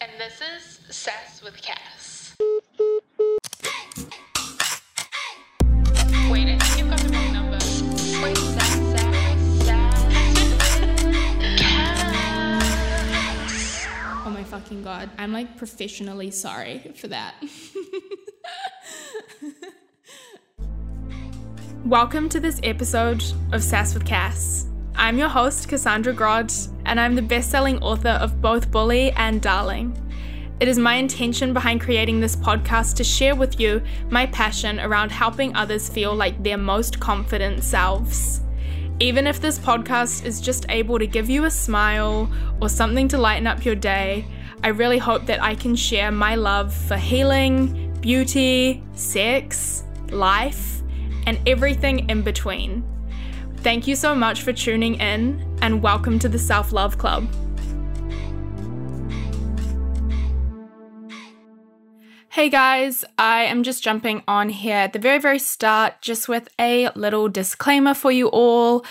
And this is Sass with Cass. Wait, I think you've got the wrong number. Wait. Cass. Oh my fucking god. I'm like professionally sorry for that. Welcome to this episode of Sass with Cass. I'm your host, Cassandra Grod, and I'm the best selling author of both Bully and Darling. It is my intention behind creating this podcast to share with you my passion around helping others feel like their most confident selves. Even if this podcast is just able to give you a smile or something to lighten up your day, I really hope that I can share my love for healing, beauty, sex, life, and everything in between. Thank you so much for tuning in, and welcome to the Self Love Club. Hey guys, I am just jumping on here at the very, very start, just with a little disclaimer for you all.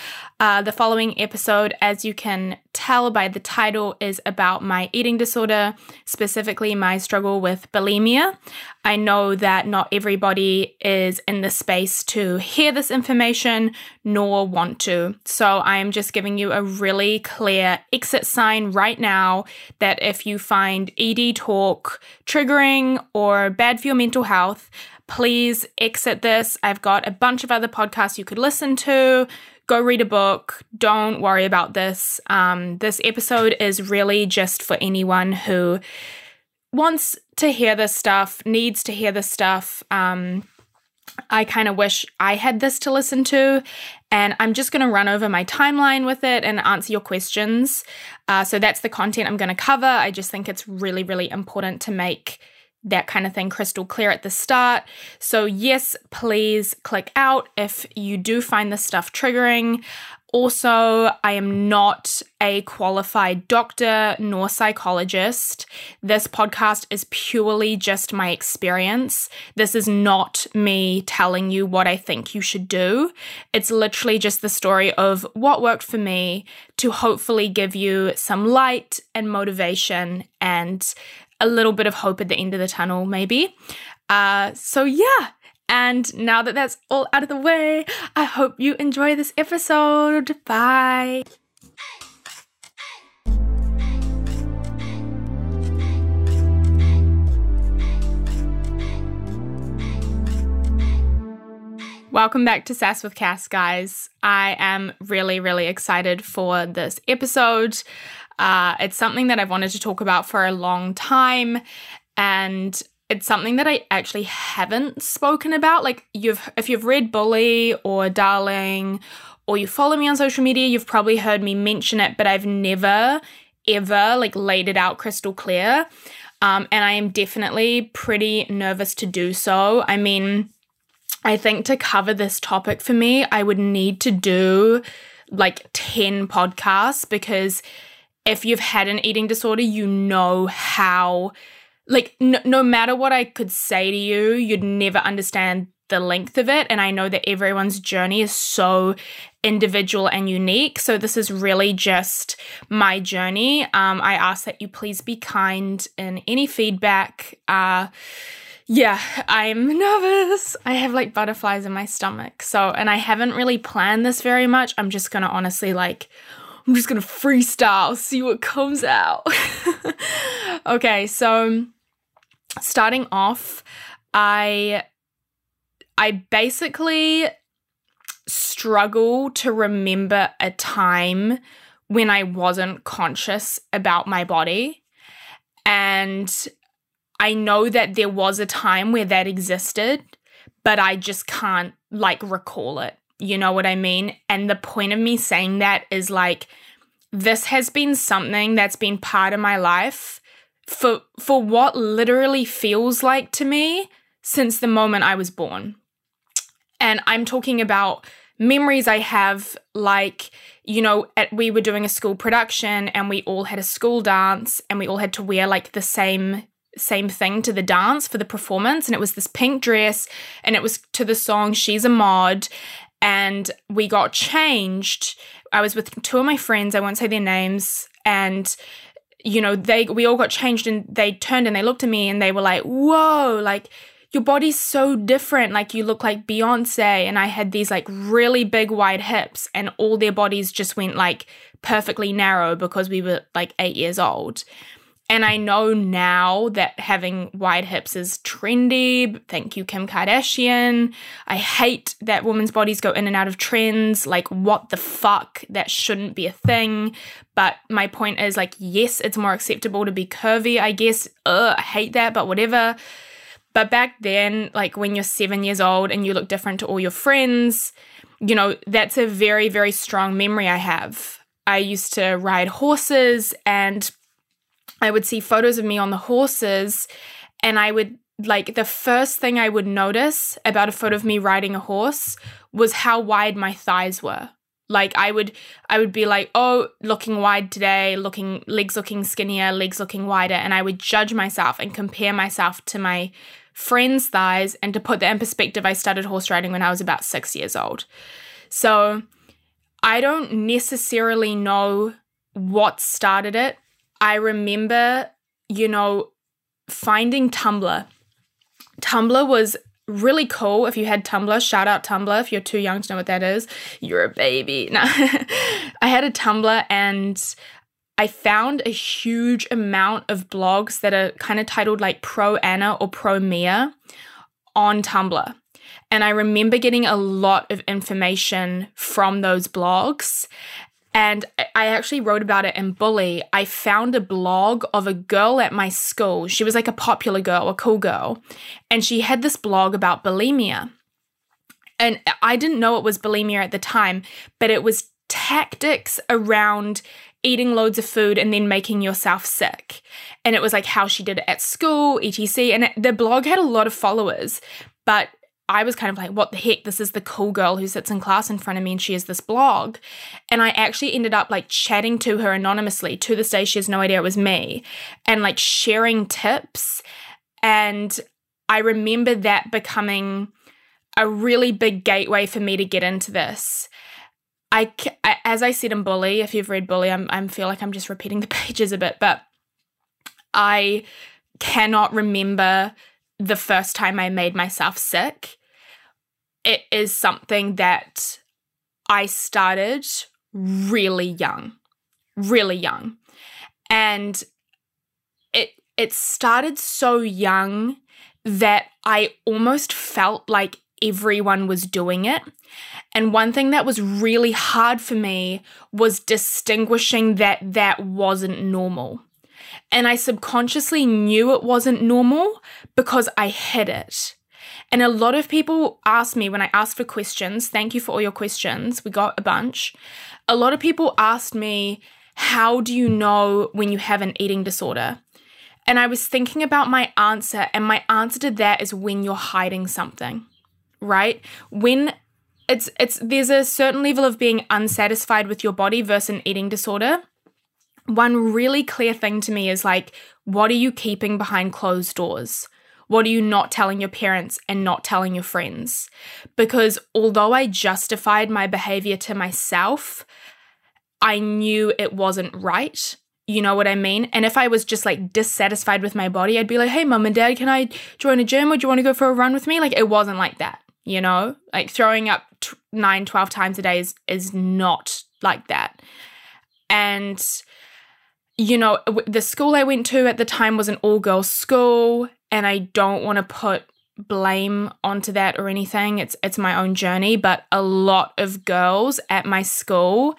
Uh, the following episode, as you can tell by the title, is about my eating disorder, specifically my struggle with bulimia. I know that not everybody is in the space to hear this information nor want to. So I am just giving you a really clear exit sign right now that if you find ED talk triggering or bad for your mental health, please exit this. I've got a bunch of other podcasts you could listen to go read a book. Don't worry about this. Um, this episode is really just for anyone who wants to hear this stuff, needs to hear this stuff. Um, I kind of wish I had this to listen to, and I'm just going to run over my timeline with it and answer your questions. Uh, so that's the content I'm going to cover. I just think it's really, really important to make that kind of thing crystal clear at the start. So, yes, please click out if you do find this stuff triggering. Also, I am not a qualified doctor nor psychologist. This podcast is purely just my experience. This is not me telling you what I think you should do. It's literally just the story of what worked for me to hopefully give you some light and motivation and a little bit of hope at the end of the tunnel, maybe. Uh, so, yeah. And now that that's all out of the way, I hope you enjoy this episode. Bye. Welcome back to Sass with Cass, guys. I am really, really excited for this episode. Uh, it's something that I've wanted to talk about for a long time, and it's something that I actually haven't spoken about. Like you've, if you've read Bully or Darling, or you follow me on social media, you've probably heard me mention it, but I've never ever like laid it out crystal clear. Um, and I am definitely pretty nervous to do so. I mean, I think to cover this topic for me, I would need to do like 10 podcasts because if you've had an eating disorder, you know how, like, no, no matter what I could say to you, you'd never understand the length of it. And I know that everyone's journey is so individual and unique. So this is really just my journey. Um, I ask that you please be kind in any feedback. Uh, yeah, I'm nervous. I have like butterflies in my stomach. So, and I haven't really planned this very much. I'm just going to honestly like I'm just gonna freestyle, see what comes out. okay, so starting off, I I basically struggle to remember a time when I wasn't conscious about my body. And I know that there was a time where that existed, but I just can't like recall it. You know what I mean? And the point of me saying that is like, this has been something that's been part of my life for for what literally feels like to me since the moment I was born. And I'm talking about memories I have like you know at, we were doing a school production and we all had a school dance and we all had to wear like the same same thing to the dance for the performance and it was this pink dress and it was to the song she's a mod and we got changed. I was with two of my friends, I won't say their names, and you know, they we all got changed and they turned and they looked at me and they were like, "Whoa, like your body's so different. Like you look like Beyonce." And I had these like really big wide hips and all their bodies just went like perfectly narrow because we were like 8 years old. And I know now that having wide hips is trendy. Thank you, Kim Kardashian. I hate that women's bodies go in and out of trends. Like, what the fuck? That shouldn't be a thing. But my point is, like, yes, it's more acceptable to be curvy, I guess. Ugh, I hate that, but whatever. But back then, like when you're seven years old and you look different to all your friends, you know, that's a very, very strong memory I have. I used to ride horses and I would see photos of me on the horses, and I would like the first thing I would notice about a photo of me riding a horse was how wide my thighs were. Like I would I would be like, "Oh, looking wide today, looking legs looking skinnier, legs looking wider." And I would judge myself and compare myself to my friends' thighs and to put that in perspective, I started horse riding when I was about 6 years old. So, I don't necessarily know what started it. I remember, you know, finding Tumblr. Tumblr was really cool if you had Tumblr. Shout out Tumblr if you're too young to know what that is. You're a baby. No. I had a Tumblr and I found a huge amount of blogs that are kind of titled like Pro Ana or Pro Mia on Tumblr. And I remember getting a lot of information from those blogs. And I actually wrote about it in Bully. I found a blog of a girl at my school. She was like a popular girl, a cool girl. And she had this blog about bulimia. And I didn't know it was bulimia at the time, but it was tactics around eating loads of food and then making yourself sick. And it was like how she did it at school, etc. And the blog had a lot of followers, but I was kind of like, what the heck? This is the cool girl who sits in class in front of me and she has this blog. And I actually ended up like chatting to her anonymously. To this day, she has no idea it was me and like sharing tips. And I remember that becoming a really big gateway for me to get into this. I, as I said in Bully, if you've read Bully, I'm, I feel like I'm just repeating the pages a bit, but I cannot remember the first time I made myself sick. It is something that I started really young, really young. And it it started so young that I almost felt like everyone was doing it. And one thing that was really hard for me was distinguishing that that wasn't normal. And I subconsciously knew it wasn't normal because I hid it. And a lot of people ask me when I ask for questions, thank you for all your questions. We got a bunch. A lot of people asked me, How do you know when you have an eating disorder? And I was thinking about my answer, and my answer to that is when you're hiding something, right? When it's it's there's a certain level of being unsatisfied with your body versus an eating disorder one really clear thing to me is like, what are you keeping behind closed doors? What are you not telling your parents and not telling your friends? Because although I justified my behavior to myself, I knew it wasn't right. You know what I mean? And if I was just like dissatisfied with my body, I'd be like, hey, mom and dad, can I join a gym or do you want to go for a run with me? Like, it wasn't like that, you know? Like, throwing up t- nine, 12 times a day is, is not like that. And you know, the school I went to at the time was an all girls school, and I don't want to put blame onto that or anything. It's it's my own journey, but a lot of girls at my school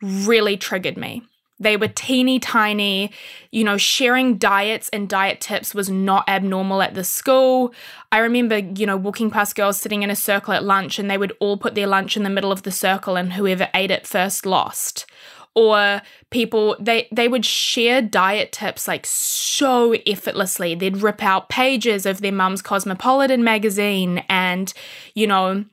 really triggered me. They were teeny tiny, you know, sharing diets and diet tips was not abnormal at the school. I remember, you know, walking past girls sitting in a circle at lunch and they would all put their lunch in the middle of the circle and whoever ate it first lost or people they they would share diet tips like so effortlessly. They'd rip out pages of their mum's cosmopolitan magazine and you know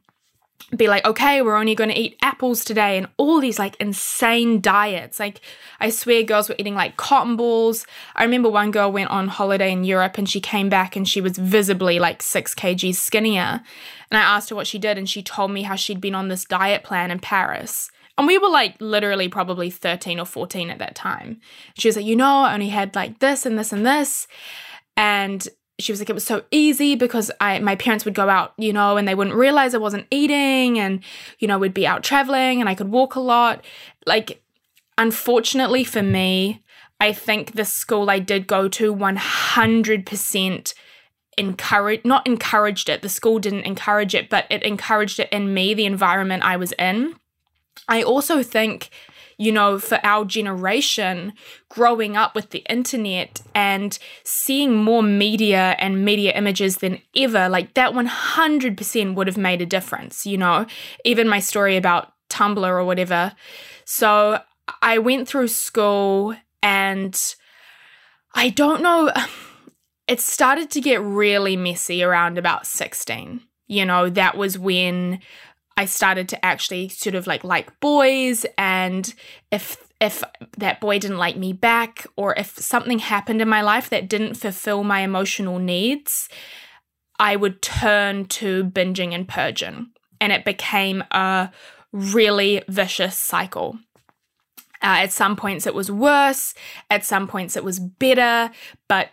be like okay we're only going to eat apples today and all these like insane diets. Like i swear girls were eating like cotton balls. I remember one girl went on holiday in europe and she came back and she was visibly like 6 kgs skinnier. And i asked her what she did and she told me how she'd been on this diet plan in paris And we were like literally probably 13 or 14 at that time. She was like, you know, I only had like this and this and this. And she was like, it was so easy because I my parents would go out, you know, and they wouldn't realize I wasn't eating and, you know, we'd be out traveling and I could walk a lot. Like, unfortunately for me, I think the school I did go to 100% encouraged not encouraged it the school didn't encourage it but it encouraged it in me the environment i was in i also think you know for our generation growing up with the internet and seeing more media and media images than ever like that 100% would have made a difference you know even my story about tumblr or whatever so i went through school and i don't know it started to get really messy around about 16. You know, that was when I started to actually sort of like like boys and if if that boy didn't like me back or if something happened in my life that didn't fulfill my emotional needs, I would turn to binging and purging. And it became a really vicious cycle. Uh, at some points, it was worse. At some points, it was better. But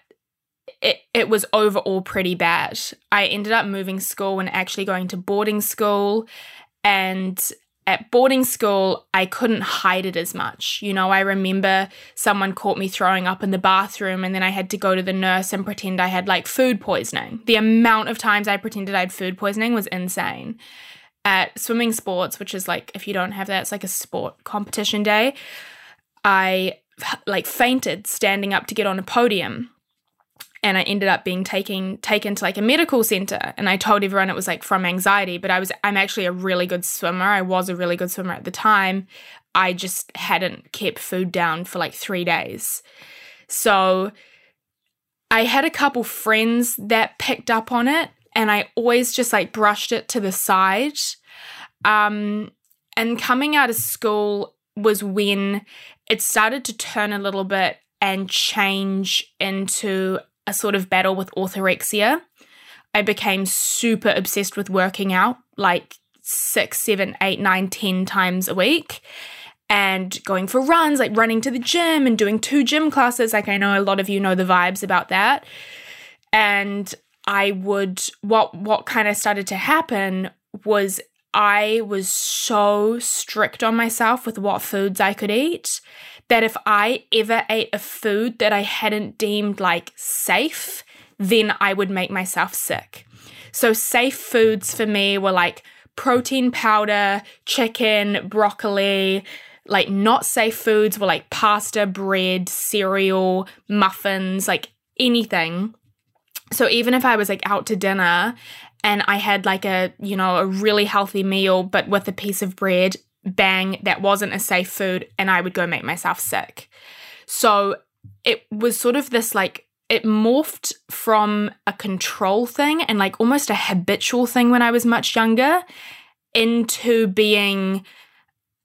it, it was overall pretty bad. I ended up moving school and actually going to boarding school. And at boarding school, I couldn't hide it as much. You know, I remember someone caught me throwing up in the bathroom, and then I had to go to the nurse and pretend I had like food poisoning. The amount of times I pretended I had food poisoning was insane. At swimming sports, which is like, if you don't have that, it's like a sport competition day, I like fainted standing up to get on a podium and I ended up being taken taken to like a medical center. And I told everyone it was like from anxiety but I was I'm actually a really good swimmer. I was a really good swimmer at the time. I just hadn't kept food down for like 3 days. So I had a couple friends that picked up on it and I always just like brushed it to the side. Um and coming out of school was when it started to turn a little bit and change into a sort of battle with orthorexia. I became super obsessed with working out like six, seven, eight, nine, ten times a week and going for runs, like running to the gym and doing two gym classes. Like I know a lot of you know the vibes about that. And I would what what kind of started to happen was I was so strict on myself with what foods I could eat that if I ever ate a food that I hadn't deemed like safe, then I would make myself sick. So, safe foods for me were like protein powder, chicken, broccoli. Like, not safe foods were like pasta, bread, cereal, muffins, like anything. So, even if I was like out to dinner and I had like a, you know, a really healthy meal, but with a piece of bread, bang, that wasn't a safe food, and I would go make myself sick. So it was sort of this like, it morphed from a control thing and like almost a habitual thing when I was much younger into being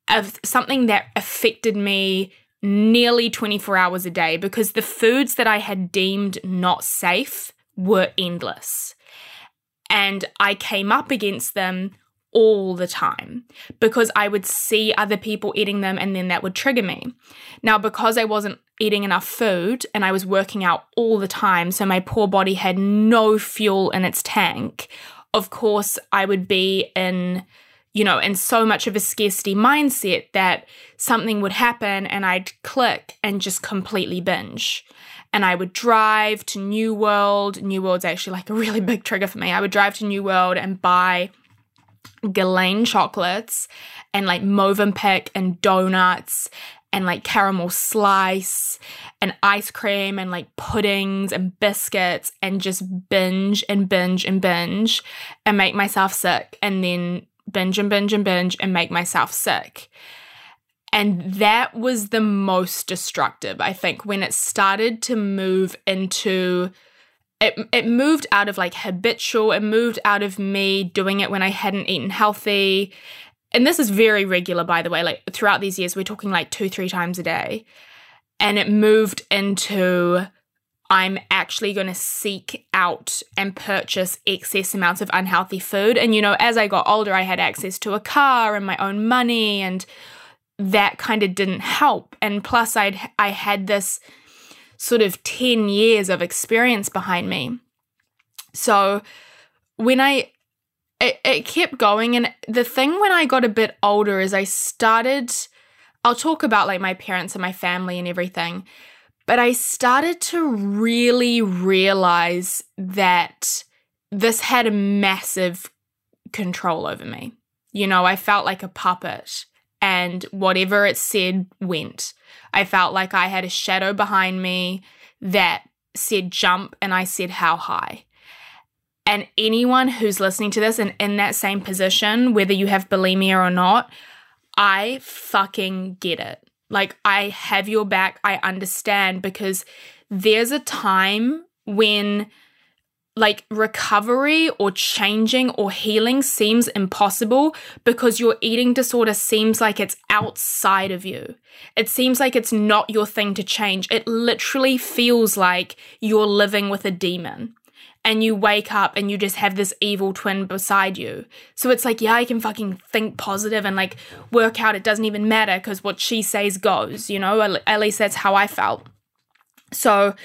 of something that affected me nearly 24 hours a day because the foods that I had deemed not safe were endless. And I came up against them all the time because I would see other people eating them and then that would trigger me. Now, because I wasn't eating enough food and I was working out all the time, so my poor body had no fuel in its tank, of course, I would be in, you know, in so much of a scarcity mindset that something would happen and I'd click and just completely binge. And I would drive to New World. New World's actually like a really big trigger for me. I would drive to New World and buy Guylian chocolates and like Movenpick and donuts and like caramel slice and ice cream and like puddings and biscuits and just binge and binge and binge and make myself sick and then binge and binge and binge and make myself sick. And that was the most destructive, I think, when it started to move into it it moved out of like habitual it moved out of me doing it when i hadn't eaten healthy. And this is very regular by the way like throughout these years we're talking like two three times a day. And it moved into i'm actually going to seek out and purchase excess amounts of unhealthy food. And you know as i got older i had access to a car and my own money and that kind of didn't help. And plus, I'd I had this sort of 10 years of experience behind me. So when I it, it kept going and the thing when I got a bit older is I started I'll talk about like my parents and my family and everything. But I started to really realize that this had a massive control over me. You know, I felt like a puppet, and whatever it said went. I felt like I had a shadow behind me that said jump, and I said how high. And anyone who's listening to this and in that same position, whether you have bulimia or not, I fucking get it. Like, I have your back. I understand because there's a time when like recovery or changing or healing seems impossible because your eating disorder seems like it's outside of you. It seems like it's not your thing to change. It literally feels like you're living with a demon and you wake up and you just have this evil twin beside you. So it's like, yeah, I can fucking think positive and like work out. It doesn't even matter because what she says goes, you know? At least that's how I felt. So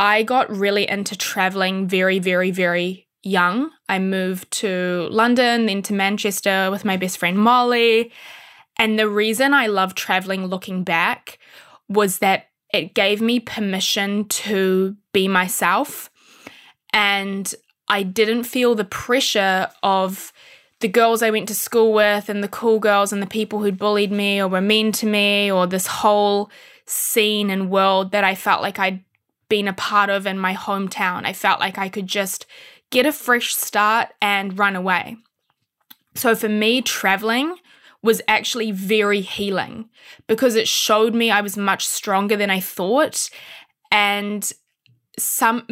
I got really into traveling very, very, very young. I moved to London, then to Manchester with my best friend Molly. And the reason I love traveling looking back was that it gave me permission to be myself and I didn't feel the pressure of the girls I went to school with and the cool girls and the people who'd bullied me or were mean to me or this whole scene and world that I felt like I'd been a part of in my hometown. I felt like I could just get a fresh start and run away. So for me, traveling was actually very healing because it showed me I was much stronger than I thought. And some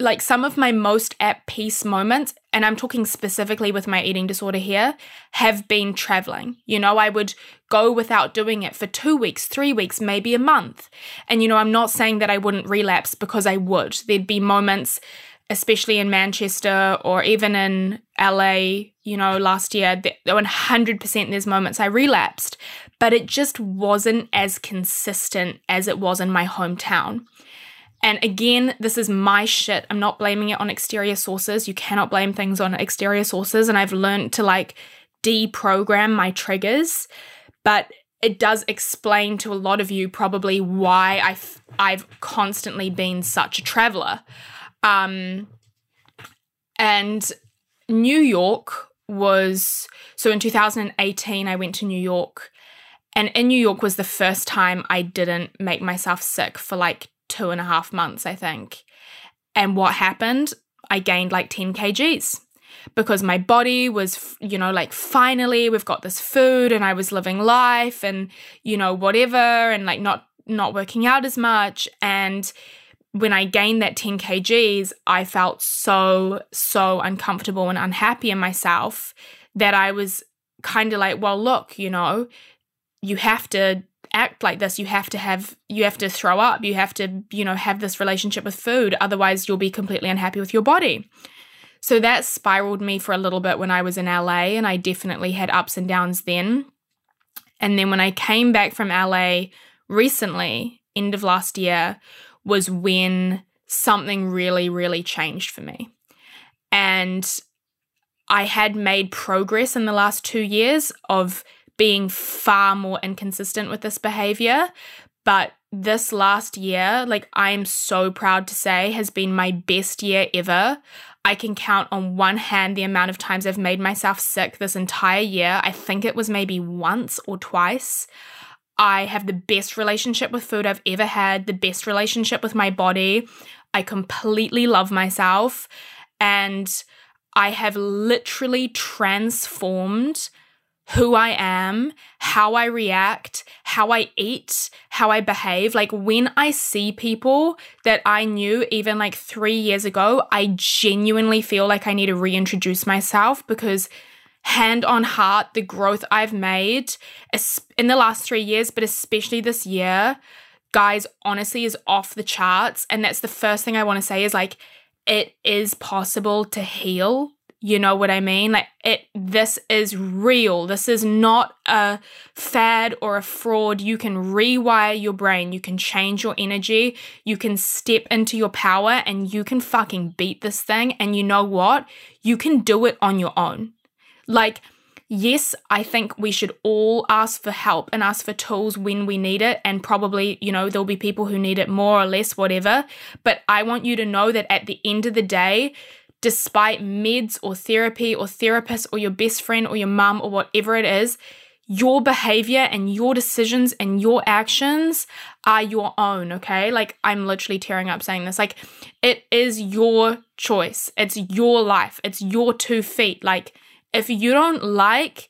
like some of my most at peace moments, and I'm talking specifically with my eating disorder here, have been traveling. You know, I would go without doing it for two weeks, three weeks, maybe a month. And, you know, I'm not saying that I wouldn't relapse because I would. There'd be moments, especially in Manchester or even in LA, you know, last year, 100% there's moments I relapsed, but it just wasn't as consistent as it was in my hometown. And again, this is my shit. I'm not blaming it on exterior sources. You cannot blame things on exterior sources. And I've learned to like deprogram my triggers. But it does explain to a lot of you probably why I've, I've constantly been such a traveler. Um, and New York was so in 2018, I went to New York. And in New York was the first time I didn't make myself sick for like two and a half months, I think. And what happened? I gained like 10 kgs because my body was, you know, like finally we've got this food and I was living life and, you know, whatever and like not not working out as much and when I gained that 10 kgs, I felt so, so uncomfortable and unhappy in myself that I was kind of like, well, look, you know, you have to act like this you have to have you have to throw up. You have to you know have this relationship with food. Otherwise you'll be completely unhappy with your body. So that spiraled me for a little bit when I was in LA and I definitely had ups and downs then. And then when I came back from LA recently end of last year was when something really really changed for me. And I had made progress in the last 2 years of being far more inconsistent with this behavior. But this last year, like I am so proud to say, has been my best year ever. I can count on one hand the amount of times I've made myself sick this entire year. I think it was maybe once or twice. I have the best relationship with food I've ever had, the best relationship with my body. I completely love myself. And I have literally transformed who I am, how I react, how I eat, how I behave. Like when I see people that I knew even like three years ago, I genuinely feel like I need to reintroduce myself because hand on heart, the growth I've made in the last three years, but especially this year, guys, honestly is off the charts. And that's the first thing I want to say is like, it is possible to heal You know what I mean? Like it this is real. This is not a fad or a fraud. You can rewire your brain. You can change your energy. You can step into your power and you can fucking beat this thing and you know what? You can do it on your own. Like yes, I think we should all ask for help and ask for tools when we need it. And probably, you know, there'll be people who need it more or less, whatever. But I want you to know that at the end of the day, despite meds or therapy or therapists or your best friend or your mum or whatever it is, your behavior and your decisions and your actions are your own, okay? Like, I'm literally tearing up saying this. Like, it is your choice, it's your life, it's your two feet. Like, if you don't like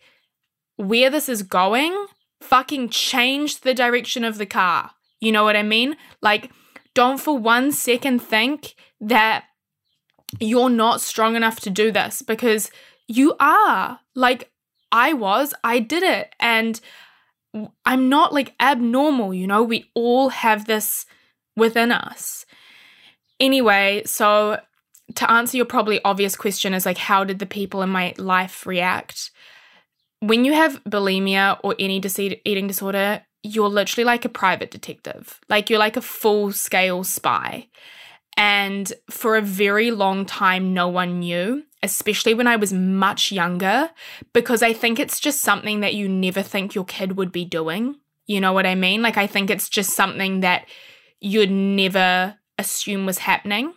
where this is going, fucking change the direction of the car. You know what I mean? Like, don't for one second think that you're not strong enough to do this because you are. Like, I was, I did it. And I'm not like abnormal, you know? We all have this within us. Anyway, so to answer your probably obvious question is like, how did the people in my life react? When you have bulimia or any eating disorder, you're literally like a private detective. Like you're like a full scale spy. And for a very long time, no one knew, especially when I was much younger, because I think it's just something that you never think your kid would be doing. You know what I mean? Like, I think it's just something that you'd never assume was happening.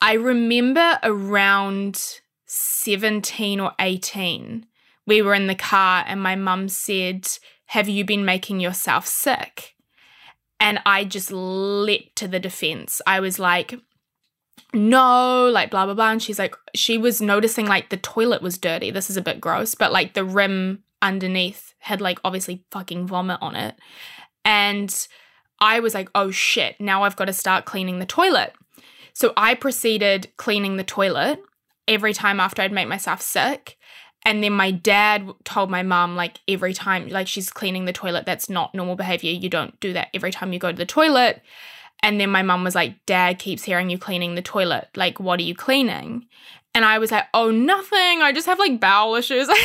I remember around 17 or 18, we were in the car and my mum said, Have you been making yourself sick? And I just leapt to the defense. I was like, no, like blah, blah, blah. And she's like, she was noticing like the toilet was dirty. This is a bit gross, but like the rim underneath had like obviously fucking vomit on it. And I was like, oh shit, now I've got to start cleaning the toilet. So I proceeded cleaning the toilet every time after I'd make myself sick. And then my dad told my mom, like, every time, like, she's cleaning the toilet, that's not normal behavior. You don't do that every time you go to the toilet. And then my mom was like, Dad keeps hearing you cleaning the toilet. Like, what are you cleaning? And I was like, Oh, nothing. I just have like bowel issues. like,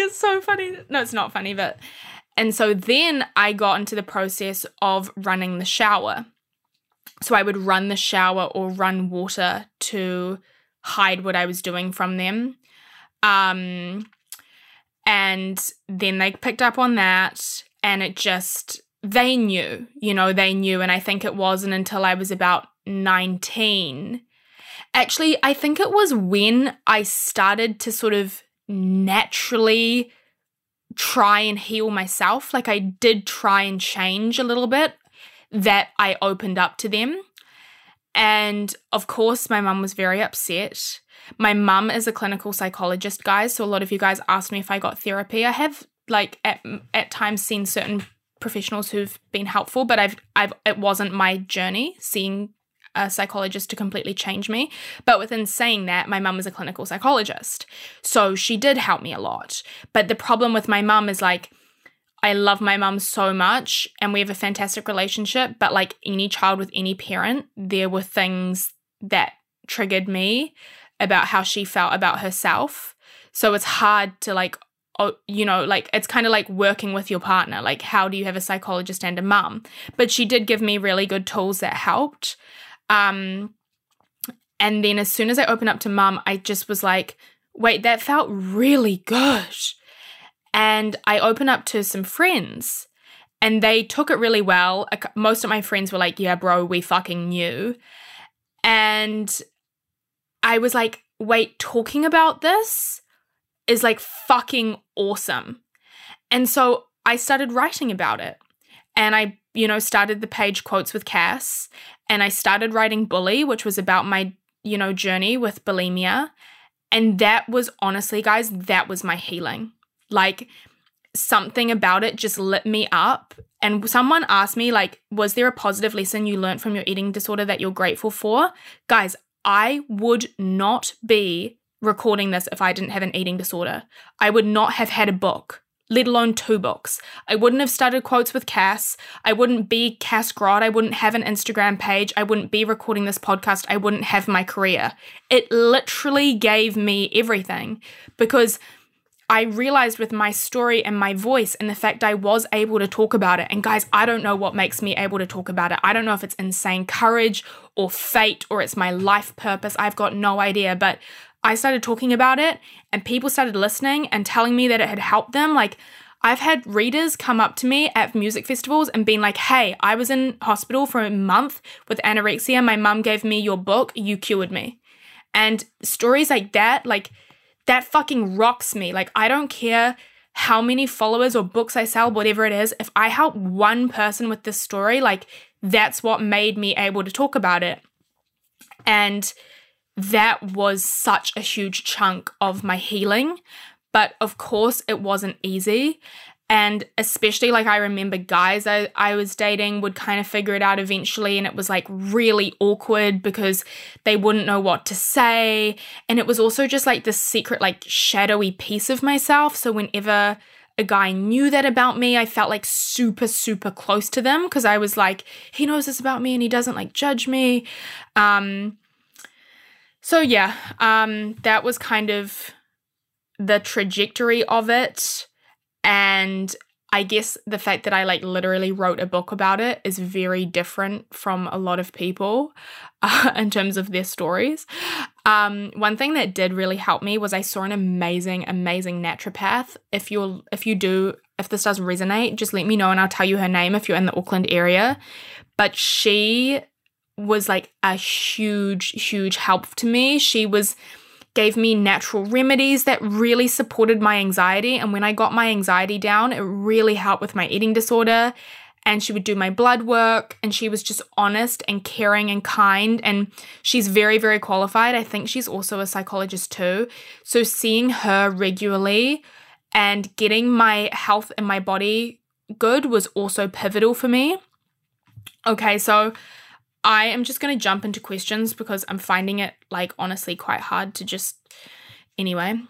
it's so funny. No, it's not funny, but. And so then I got into the process of running the shower. So I would run the shower or run water to hide what I was doing from them. Um, and then they picked up on that, and it just, they knew, you know, they knew. And I think it wasn't until I was about 19. Actually, I think it was when I started to sort of naturally try and heal myself. Like I did try and change a little bit that I opened up to them. And of course, my mum was very upset. My mum is a clinical psychologist, guys. So a lot of you guys asked me if I got therapy. I have, like, at, at times seen certain professionals who've been helpful, but I've, I've, it wasn't my journey seeing a psychologist to completely change me. But within saying that, my mum was a clinical psychologist. So she did help me a lot. But the problem with my mum is like, I love my mum so much and we have a fantastic relationship. But like any child with any parent, there were things that triggered me about how she felt about herself. So it's hard to like, oh, you know, like it's kind of like working with your partner. Like, how do you have a psychologist and a mum? But she did give me really good tools that helped. Um, and then as soon as I opened up to mum, I just was like, wait, that felt really good. And I opened up to some friends and they took it really well. Most of my friends were like, yeah, bro, we fucking knew. And I was like, wait, talking about this is like fucking awesome. And so I started writing about it. And I, you know, started the page quotes with Cass and I started writing Bully, which was about my, you know, journey with bulimia. And that was honestly, guys, that was my healing. Like something about it just lit me up. And someone asked me, like, was there a positive lesson you learned from your eating disorder that you're grateful for? Guys, I would not be recording this if I didn't have an eating disorder. I would not have had a book. let alone two books. I wouldn't have started Quotes with Cass. I wouldn't be Cass Grod. I wouldn't have an Instagram page. I wouldn't be recording this podcast. I wouldn't have my career. It literally gave me everything because I realized with my story and my voice and the fact I was able to talk about it. And guys, I don't know what makes me able to talk about it. I don't know if it's insane courage or fate or it's my life purpose. I've got no idea. But I started talking about it and people started listening and telling me that it had helped them. Like, I've had readers come up to me at music festivals and been like, hey, I was in hospital for a month with anorexia. My mum gave me your book. You cured me. And stories like that, like, that fucking rocks me. Like, I don't care how many followers or books I sell, whatever it is. If I help one person with this story, like, that's what made me able to talk about it. And that was such a huge chunk of my healing. But of course, it wasn't easy. And especially, like, I remember guys I, I was dating would kind of figure it out eventually, and it was like really awkward because they wouldn't know what to say. And it was also just like this secret, like, shadowy piece of myself. So, whenever a guy knew that about me, I felt like super, super close to them because I was like, he knows this about me and he doesn't like judge me. Um, so yeah, um, that was kind of the trajectory of it. And I guess the fact that I like literally wrote a book about it is very different from a lot of people uh, in terms of their stories. Um, one thing that did really help me was I saw an amazing, amazing naturopath. If you're, if you do, if this does resonate, just let me know and I'll tell you her name if you're in the Auckland area. But she was like a huge, huge help to me. She was gave me natural remedies that really supported my anxiety. And when I got my anxiety down, it really helped with my eating disorder. And she would do my blood work, and she was just honest and caring and kind. And she's very, very qualified. I think she's also a psychologist too. So, seeing her regularly and getting my health and my body good was also pivotal for me. Okay, so I am just going to jump into questions because I'm finding it, like, honestly, quite hard to just. Anyway,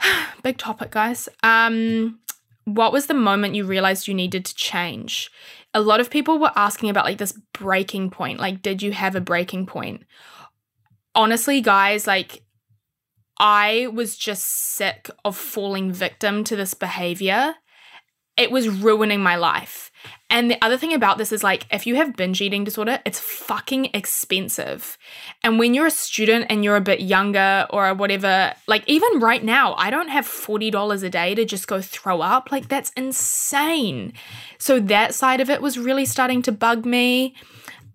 big topic, guys. Um, what was the moment you realized you needed to change? A lot of people were asking about, like, this breaking point. Like, did you have a breaking point? Honestly, guys, like, I was just sick of falling victim to this behavior. It was ruining my life. And the other thing about this is like, if you have binge eating disorder, it's fucking expensive. And when you're a student and you're a bit younger or whatever, like even right now, I don't have $40 a day to just go throw up. Like, that's insane. So that side of it was really starting to bug me.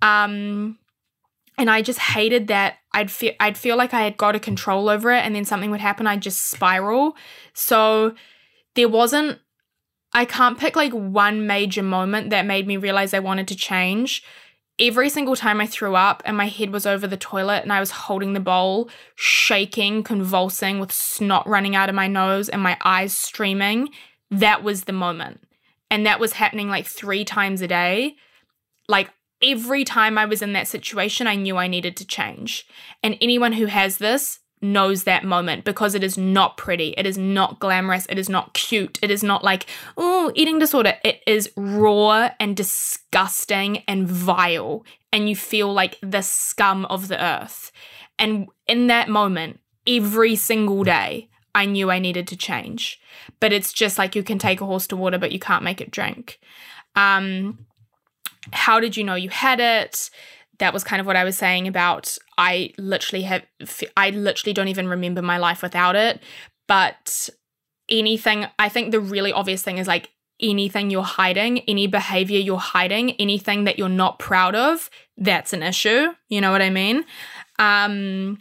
Um, and I just hated that I'd feel I'd feel like I had got a control over it and then something would happen, I'd just spiral. So there wasn't I can't pick like one major moment that made me realize I wanted to change. Every single time I threw up and my head was over the toilet and I was holding the bowl, shaking, convulsing with snot running out of my nose and my eyes streaming, that was the moment. And that was happening like three times a day. Like every time I was in that situation, I knew I needed to change. And anyone who has this, knows that moment because it is not pretty. It is not glamorous. It is not cute. It is not like, oh, eating disorder. It is raw and disgusting and vile. And you feel like the scum of the earth. And in that moment, every single day, I knew I needed to change. But it's just like you can take a horse to water, but you can't make it drink. Um, how did you know you had it? That was kind of what I was saying about I literally have I literally don't even remember my life without it. But anything, I think the really obvious thing is like anything you're hiding, any behavior you're hiding, anything that you're not proud of, that's an issue. You know what I mean? Um,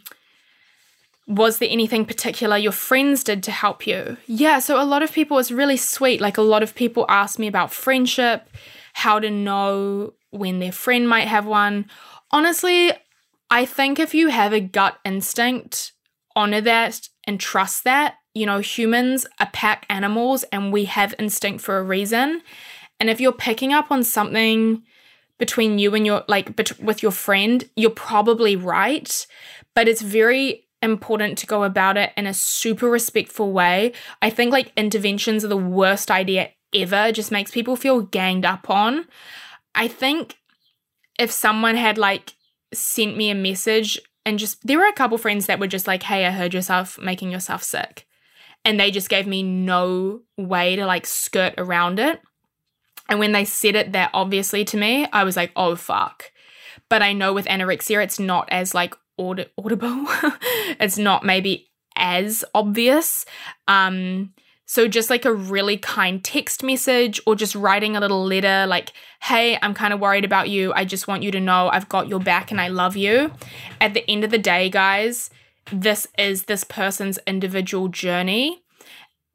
was there anything particular your friends did to help you? Yeah, so a lot of people, it's really sweet. Like a lot of people ask me about friendship, how to know when their friend might have one, honestly, I think if you have a gut instinct, honor that and trust that. You know, humans are pack animals and we have instinct for a reason. And if you're picking up on something between you and your, like, bet- with your friend, you're probably right. But it's very, important to go about it in a super respectful way. I think like interventions are the worst idea ever. It just makes people feel ganged up on. I think if someone had like sent me a message and just there were a couple friends that were just like, "Hey, I heard yourself making yourself sick." And they just gave me no way to like skirt around it. And when they said it that obviously to me, I was like, "Oh fuck." But I know with anorexia it's not as like aud- audible. it's not maybe as obvious. Um so just like a really kind text message or just writing a little letter like, hey, I'm kind of worried about you. I just want you to know I've got your back and I love you. At the end of the day, guys, this is this person's individual journey.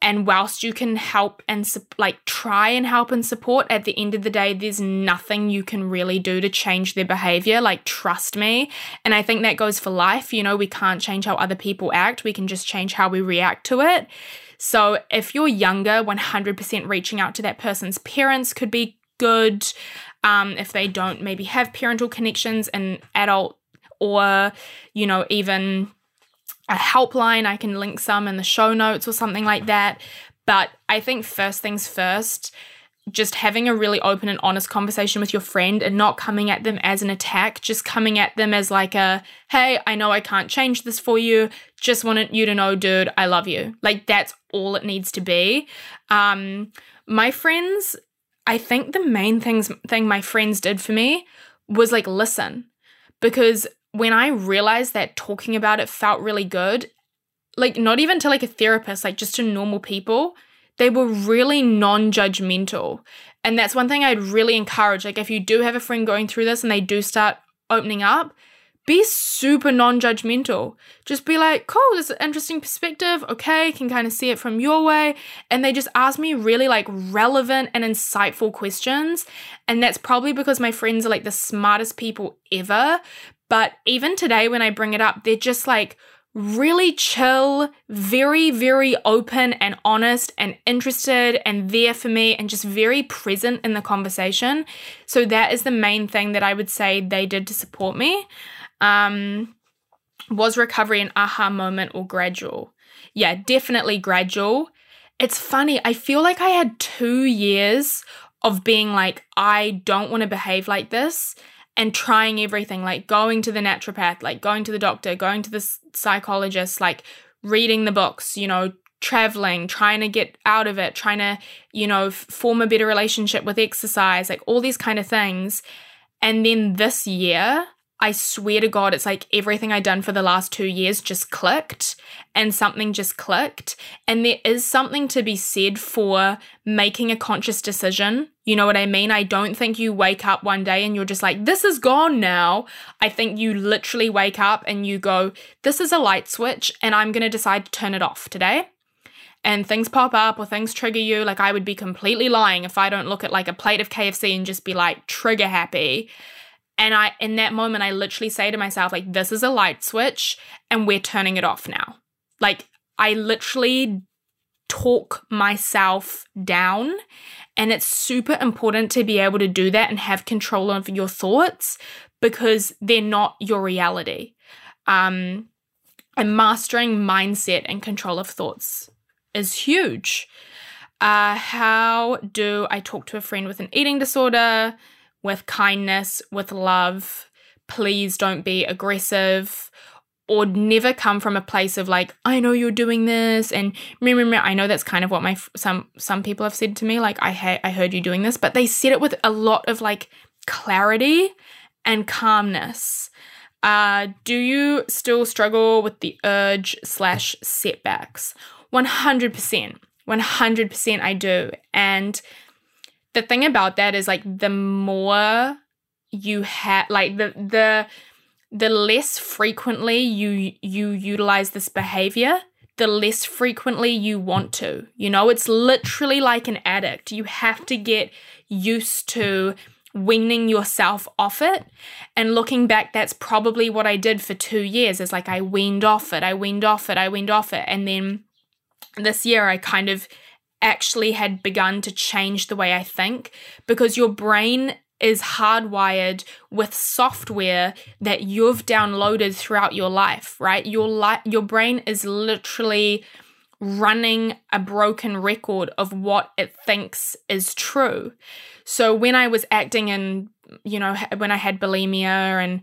And whilst you can help and like try and help and support, at the end of the day, there's nothing you can really do to change their behavior. Like, trust me. And I think that goes for life. You know, we can't change how other people act, we can just change how we react to it. So if you're younger, 100% reaching out to that person's parents could be good. Um, if they don't maybe have parental connections, an adult or, you know, even a helpline, I can link some in the show notes or something like that. But I think first things first, just having a really open and honest conversation with your friend and not coming at them as an attack, just coming at them as like a, hey, I know I can't change this for you. Just wanted you to know, dude, I love you. Like that's all it needs to be. Um, my friends, I think the main things thing my friends did for me was like listen. Because when I realized that talking about it felt really good, like not even to like a therapist, like just to normal people, they were really non judgmental. And that's one thing I'd really encourage. Like, if you do have a friend going through this and they do start opening up, be super non judgmental. Just be like, cool, this is an interesting perspective. Okay, can kind of see it from your way. And they just ask me really like relevant and insightful questions. And that's probably because my friends are like the smartest people ever. But even today, when I bring it up, they're just like, really chill, very, very open and honest and interested and there for me and just very present in the conversation. So that is the main thing that I would say they did to support me. Um, was recovery an aha moment or gradual? Yeah, definitely gradual. It's funny, I feel like I had two years of being like, I don't want to behave like this and trying everything like going to the naturopath, like going to the doctor, going to the psychologist, like reading the books, you know, traveling, trying to get out of it, trying to, you know, form a better relationship with exercise, like all these kind of things. And then this year, I swear to God, it's like everything I'd done for the last two years just clicked and something just clicked. And there is something to be said for making a conscious decision. You know what I mean? I don't think you wake up one day and you're just like, this is gone now. I think you literally wake up and you go, this is a light switch and I'm going to decide to turn it off today. And things pop up or things trigger you. Like, I would be completely lying if I don't look at like a plate of KFC and just be like, trigger happy and I, in that moment, I literally say to myself, like, this is a light switch and we're turning it off now. Like, I literally talk myself down. And it's super important to be able to do that and have control of your thoughts because they're not your reality. Um, and mastering mindset and control of thoughts is huge. Uh, how do I talk to a friend with an eating disorder? With kindness, with love. Please don't be aggressive or never come from a place of like I know you're doing this and remember I know that's kind of what my some some people have said to me like I ha- I heard you doing this but they said it with a lot of like clarity and calmness. Uh, do you still struggle with the urge slash setbacks? 100%. 100% I do. And the thing about that is like the more you have like the the the less frequently you you utilize this behavior the less frequently you want to you know? It's literally like an addict. You have to get used to weaning yourself off it. And looking back that's probably what i did for two years is like i weaned off it i weaned off it i weaned off it. And then this year i kind of actually had begun to change the way I think because your brain is hardwired with software that you've downloaded throughout your life, right? Your li- your brain is literally running a broken record of what it thinks is true. So when I was acting in, you know, when I had bulimia and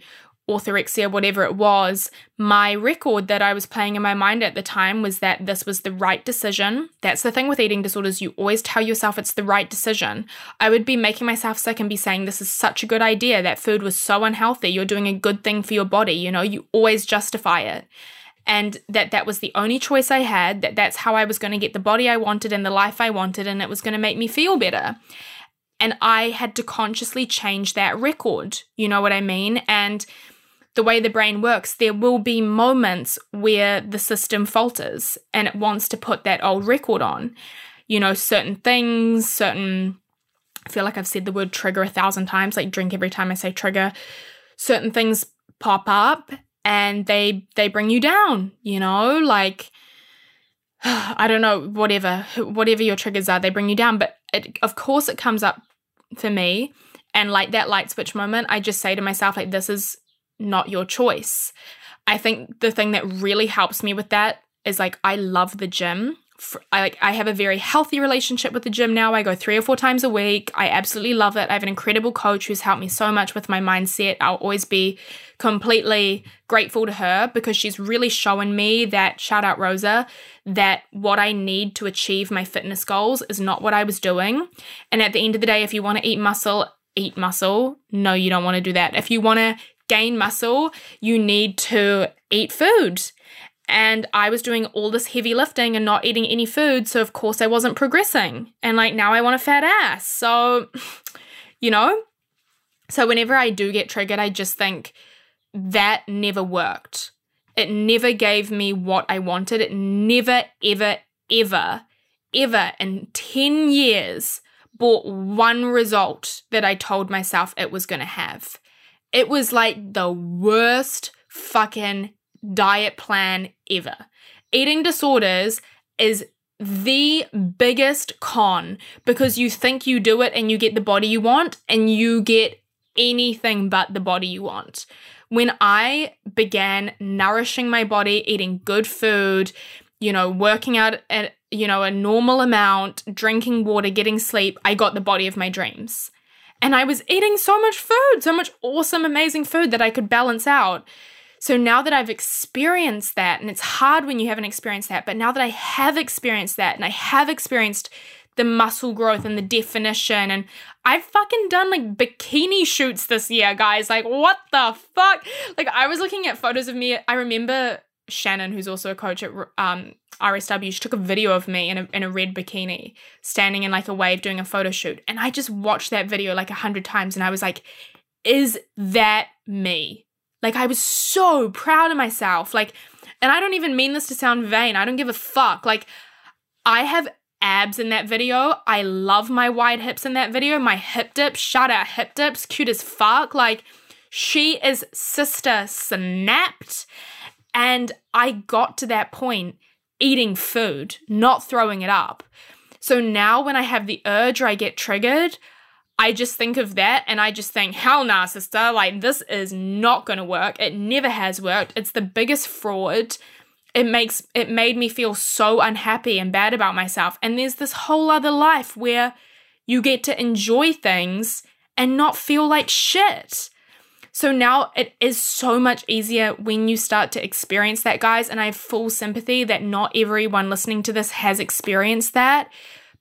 orthorexia, whatever it was, my record that I was playing in my mind at the time was that this was the right decision. That's the thing with eating disorders. You always tell yourself it's the right decision. I would be making myself sick and be saying, This is such a good idea. That food was so unhealthy. You're doing a good thing for your body. You know, you always justify it. And that that was the only choice I had, that that's how I was going to get the body I wanted and the life I wanted, and it was going to make me feel better. And I had to consciously change that record. You know what I mean? And the way the brain works, there will be moments where the system falters and it wants to put that old record on. You know, certain things, certain, I feel like I've said the word trigger a thousand times, like drink every time I say trigger. Certain things pop up and they they bring you down, you know, like I don't know, whatever, whatever your triggers are, they bring you down. But it, of course, it comes up for me, and like that light switch moment, I just say to myself, like, this is not your choice. I think the thing that really helps me with that is like I love the gym. I like I have a very healthy relationship with the gym now. I go 3 or 4 times a week. I absolutely love it. I have an incredible coach who's helped me so much with my mindset. I'll always be completely grateful to her because she's really shown me that shout out Rosa that what I need to achieve my fitness goals is not what I was doing. And at the end of the day if you want to eat muscle, eat muscle. No, you don't want to do that. If you want to gain muscle, you need to eat food. And I was doing all this heavy lifting and not eating any food. So, of course, I wasn't progressing. And like now I want a fat ass. So, you know? So, whenever I do get triggered, I just think that never worked. It never gave me what I wanted. It never, ever, ever, ever in 10 years bought one result that I told myself it was going to have. It was like the worst fucking diet plan ever. Eating disorders is the biggest con because you think you do it and you get the body you want and you get anything but the body you want. When I began nourishing my body, eating good food, you know, working out at you know a normal amount, drinking water, getting sleep, I got the body of my dreams. And I was eating so much food, so much awesome, amazing food that I could balance out. So now that I've experienced that, and it's hard when you haven't experienced that, but now that I have experienced that and I have experienced the muscle growth and the definition, and I've fucking done like bikini shoots this year, guys. Like, what the fuck? Like, I was looking at photos of me. I remember Shannon, who's also a coach at um, RSW, she took a video of me in a, in a red bikini, standing in like a wave doing a photo shoot. And I just watched that video like a hundred times and I was like, is that me? Like, I was so proud of myself. Like, and I don't even mean this to sound vain. I don't give a fuck. Like, I have abs in that video. I love my wide hips in that video. My hip dips, shout out hip dips, cute as fuck. Like, she is sister snapped. And I got to that point eating food, not throwing it up. So now when I have the urge or I get triggered, I just think of that and I just think, hell nah, sister, like this is not gonna work. It never has worked. It's the biggest fraud. It makes it made me feel so unhappy and bad about myself. And there's this whole other life where you get to enjoy things and not feel like shit. So now it is so much easier when you start to experience that, guys. And I have full sympathy that not everyone listening to this has experienced that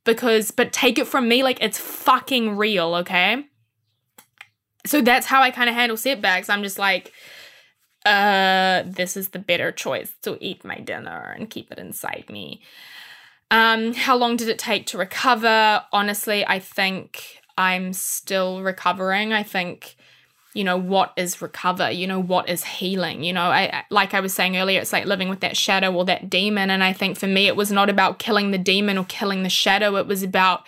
because, but take it from me, like it's fucking real, okay? So that's how I kind of handle setbacks. I'm just like, uh, this is the better choice to eat my dinner and keep it inside me. Um, how long did it take to recover? Honestly, I think I'm still recovering. I think you know what is recover you know what is healing you know I like I was saying earlier it's like living with that shadow or that demon. And I think for me it was not about killing the demon or killing the shadow. It was about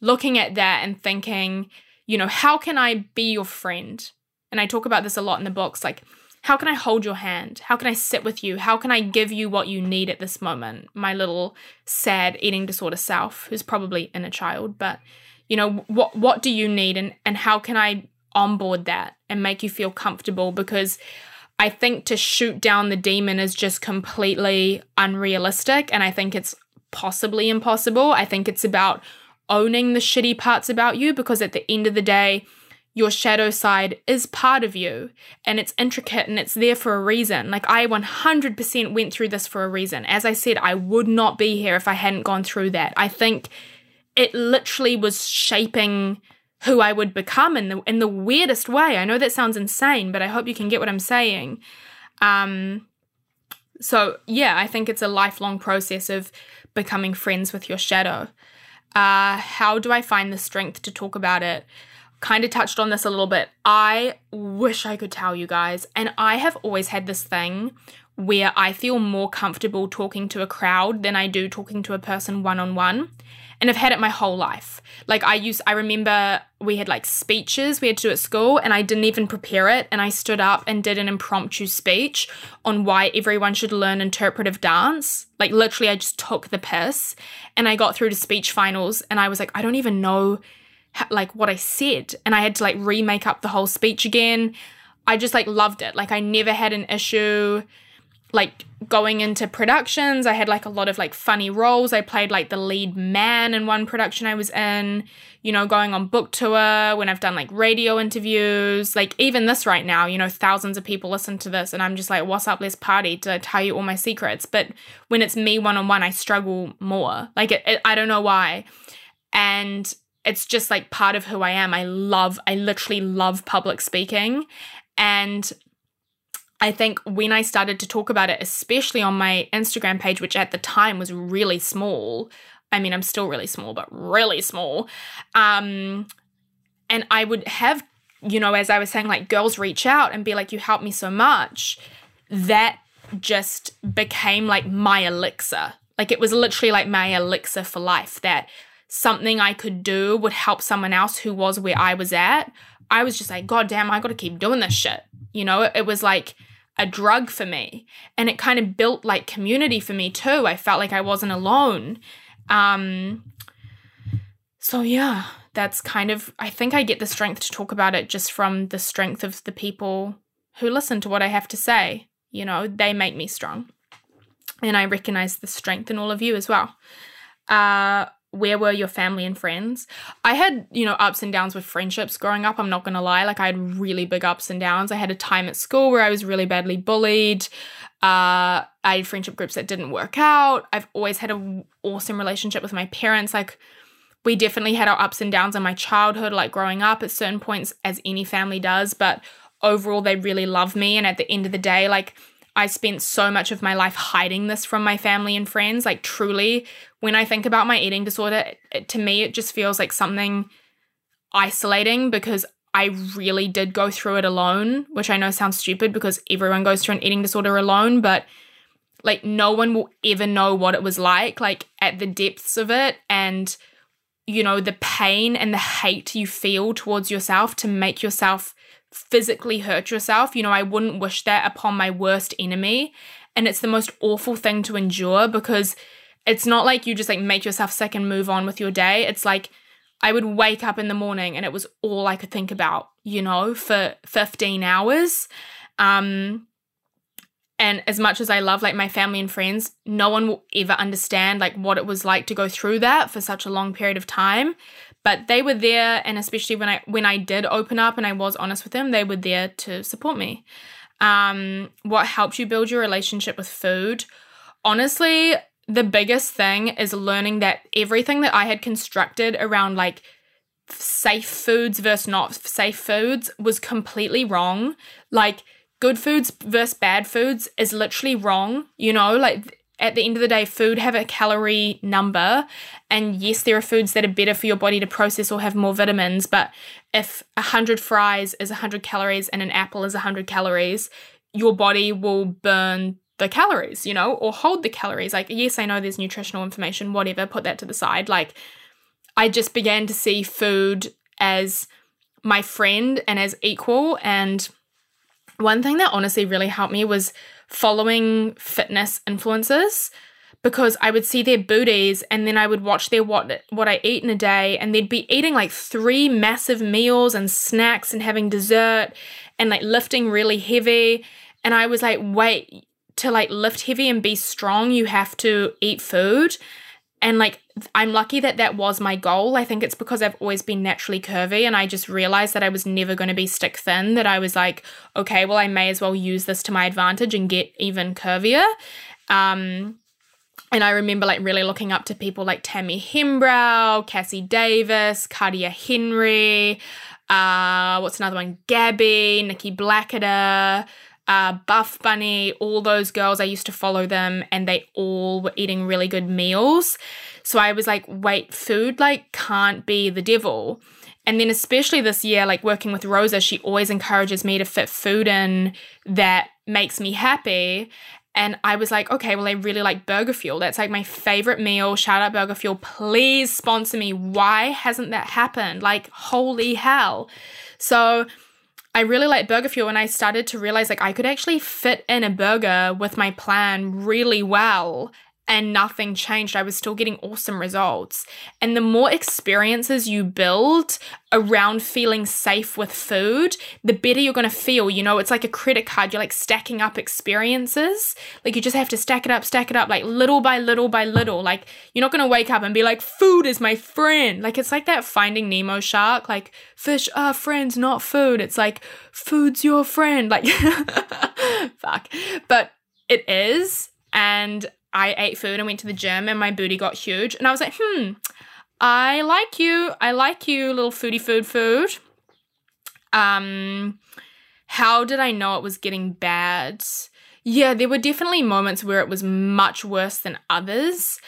looking at that and thinking you know how can I be your friend? And I talk about this a lot in the books like how can I hold your hand? How can I sit with you? How can I give you what you need at this moment? My little sad eating disorder self who's probably in a child but you know what what do you need and and how can i onboard that and make you feel comfortable because i think to shoot down the demon is just completely unrealistic and i think it's possibly impossible i think it's about owning the shitty parts about you because at the end of the day your shadow side is part of you and it's intricate and it's there for a reason. Like, I 100% went through this for a reason. As I said, I would not be here if I hadn't gone through that. I think it literally was shaping who I would become in the in the weirdest way. I know that sounds insane, but I hope you can get what I'm saying. Um so yeah, I think it's a lifelong process of becoming friends with your shadow. Uh how do I find the strength to talk about it? kind of touched on this a little bit. I wish I could tell you guys, and I have always had this thing where I feel more comfortable talking to a crowd than I do talking to a person one on one. And I've had it my whole life. Like I used I remember we had like speeches we had to do at school and I didn't even prepare it and I stood up and did an impromptu speech on why everyone should learn interpretive dance. Like literally I just took the piss and I got through to speech finals and I was like I don't even know like what I said and I had to like remake up the whole speech again. I just like loved it. Like I never had an issue like going into productions. I had like a lot of like funny roles. I played like the lead man in one production I was in, you know, going on book tour, when I've done like radio interviews, like even this right now, you know, thousands of people listen to this and I'm just like, what's up, let's party to tell you all my secrets. But when it's me one on one, I struggle more. Like it, it, I don't know why. And it's just like part of who I am. I love, I literally love public speaking. And I think when I started to talk about it, especially on my Instagram page, which at the time was really small, I mean, I'm still really small, but really small. Um, and I would have, you know, as I was saying, like girls reach out and be like, you helped me so much. That just became like my elixir. Like it was literally like my elixir for life that something I could do would help someone else who was where I was at, I was just like, God damn, I got to keep doing this shit. You know, it, it was like a drug for me. And it kind of built like community for me too. I felt like I wasn't alone. Um, so yeah, that's kind of, I think I get the strength to talk about it just from the strength of the people who listen to what I have to say. You know, they make me strong. And I recognize the strength in all of you as well. Uh, where were your family and friends? I had, you know, ups and downs with friendships growing up. I'm not going to lie. Like, I had really big ups and downs. I had a time at school where I was really badly bullied. Uh, I had friendship groups that didn't work out. I've always had an awesome relationship with my parents. Like, we definitely had our ups and downs in my childhood, like growing up at certain points, as any family does. But overall, they really love me. And at the end of the day, like, I spent so much of my life hiding this from my family and friends. Like, truly, when I think about my eating disorder, it, to me, it just feels like something isolating because I really did go through it alone, which I know sounds stupid because everyone goes through an eating disorder alone, but like, no one will ever know what it was like, like, at the depths of it. And, you know, the pain and the hate you feel towards yourself to make yourself physically hurt yourself. You know, I wouldn't wish that upon my worst enemy. And it's the most awful thing to endure because it's not like you just like make yourself sick and move on with your day. It's like I would wake up in the morning and it was all I could think about, you know, for 15 hours. Um and as much as I love like my family and friends, no one will ever understand like what it was like to go through that for such a long period of time but they were there and especially when i when i did open up and i was honest with them they were there to support me. Um, what helped you build your relationship with food? Honestly the biggest thing is learning that everything that i had constructed around like safe foods versus not safe foods was completely wrong. Like good foods versus bad foods is literally wrong you know? Like at the end of the day, food have a calorie number. And yes, there are foods that are better for your body to process or have more vitamins. But if 100 fries is 100 calories and an apple is 100 calories, your body will burn the calories, you know, or hold the calories. Like, yes, I know there's nutritional information, whatever, put that to the side. Like, I just began to see food as my friend and as equal. And one thing that honestly really helped me was following fitness influencers because I would see their booties and then I would watch their what what I eat in a day and they'd be eating like three massive meals and snacks and having dessert and like lifting really heavy. And I was like wait to like lift heavy and be strong you have to eat food? And like I'm lucky that that was my goal. I think it's because I've always been naturally curvy and I just realized that I was never going to be stick thin that I was like okay, well I may as well use this to my advantage and get even curvier. Um and I remember like really looking up to people like Tammy Hembrow, Cassie Davis, Katia Henry, uh, what's another one? Gabby, Nikki Blackketter, uh, Buff Bunny, all those girls. I used to follow them and they all were eating really good meals. So I was like, wait, food like can't be the devil. And then especially this year, like working with Rosa, she always encourages me to fit food in that makes me happy. And I was like, okay, well, I really like Burger Fuel. That's like my favorite meal. Shout out Burger Fuel. Please sponsor me. Why hasn't that happened? Like, holy hell. So I really like Burger Fuel and I started to realize like I could actually fit in a burger with my plan really well and nothing changed. I was still getting awesome results. And the more experiences you build around feeling safe with food, the better you're going to feel. You know, it's like a credit card. You're like stacking up experiences. Like you just have to stack it up, stack it up, like little by little by little. Like you're not going to wake up and be like, food is my friend. Like it's like that finding Nemo shark. Like fish are friends, not food. It's like food's your friend. Like, fuck. But it is. And I ate food and went to the gym and my booty got huge. And I was like, hmm, I like you. I like you, little foodie food food. Um, how did I know it was getting bad? Yeah, there were definitely moments where it was much worse than others.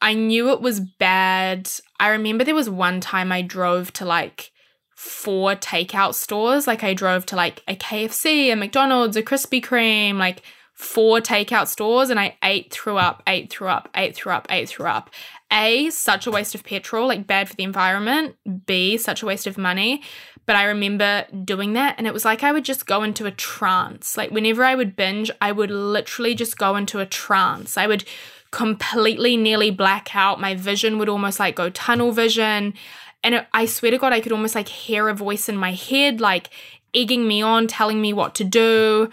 I knew it was bad. I remember there was one time I drove to like four takeout stores. Like I drove to like a KFC, a McDonald's, a Krispy Kreme, like four takeout stores and I ate, threw up, ate, threw up, ate, threw up, ate, threw up. A, such a waste of petrol, like bad for the environment. B, such a waste of money. But I remember doing that and it was like I would just go into a trance. Like whenever I would binge, I would literally just go into a trance. I would completely nearly black out. My vision would almost like go tunnel vision. And it, I swear to God, I could almost like hear a voice in my head, like egging me on, telling me what to do.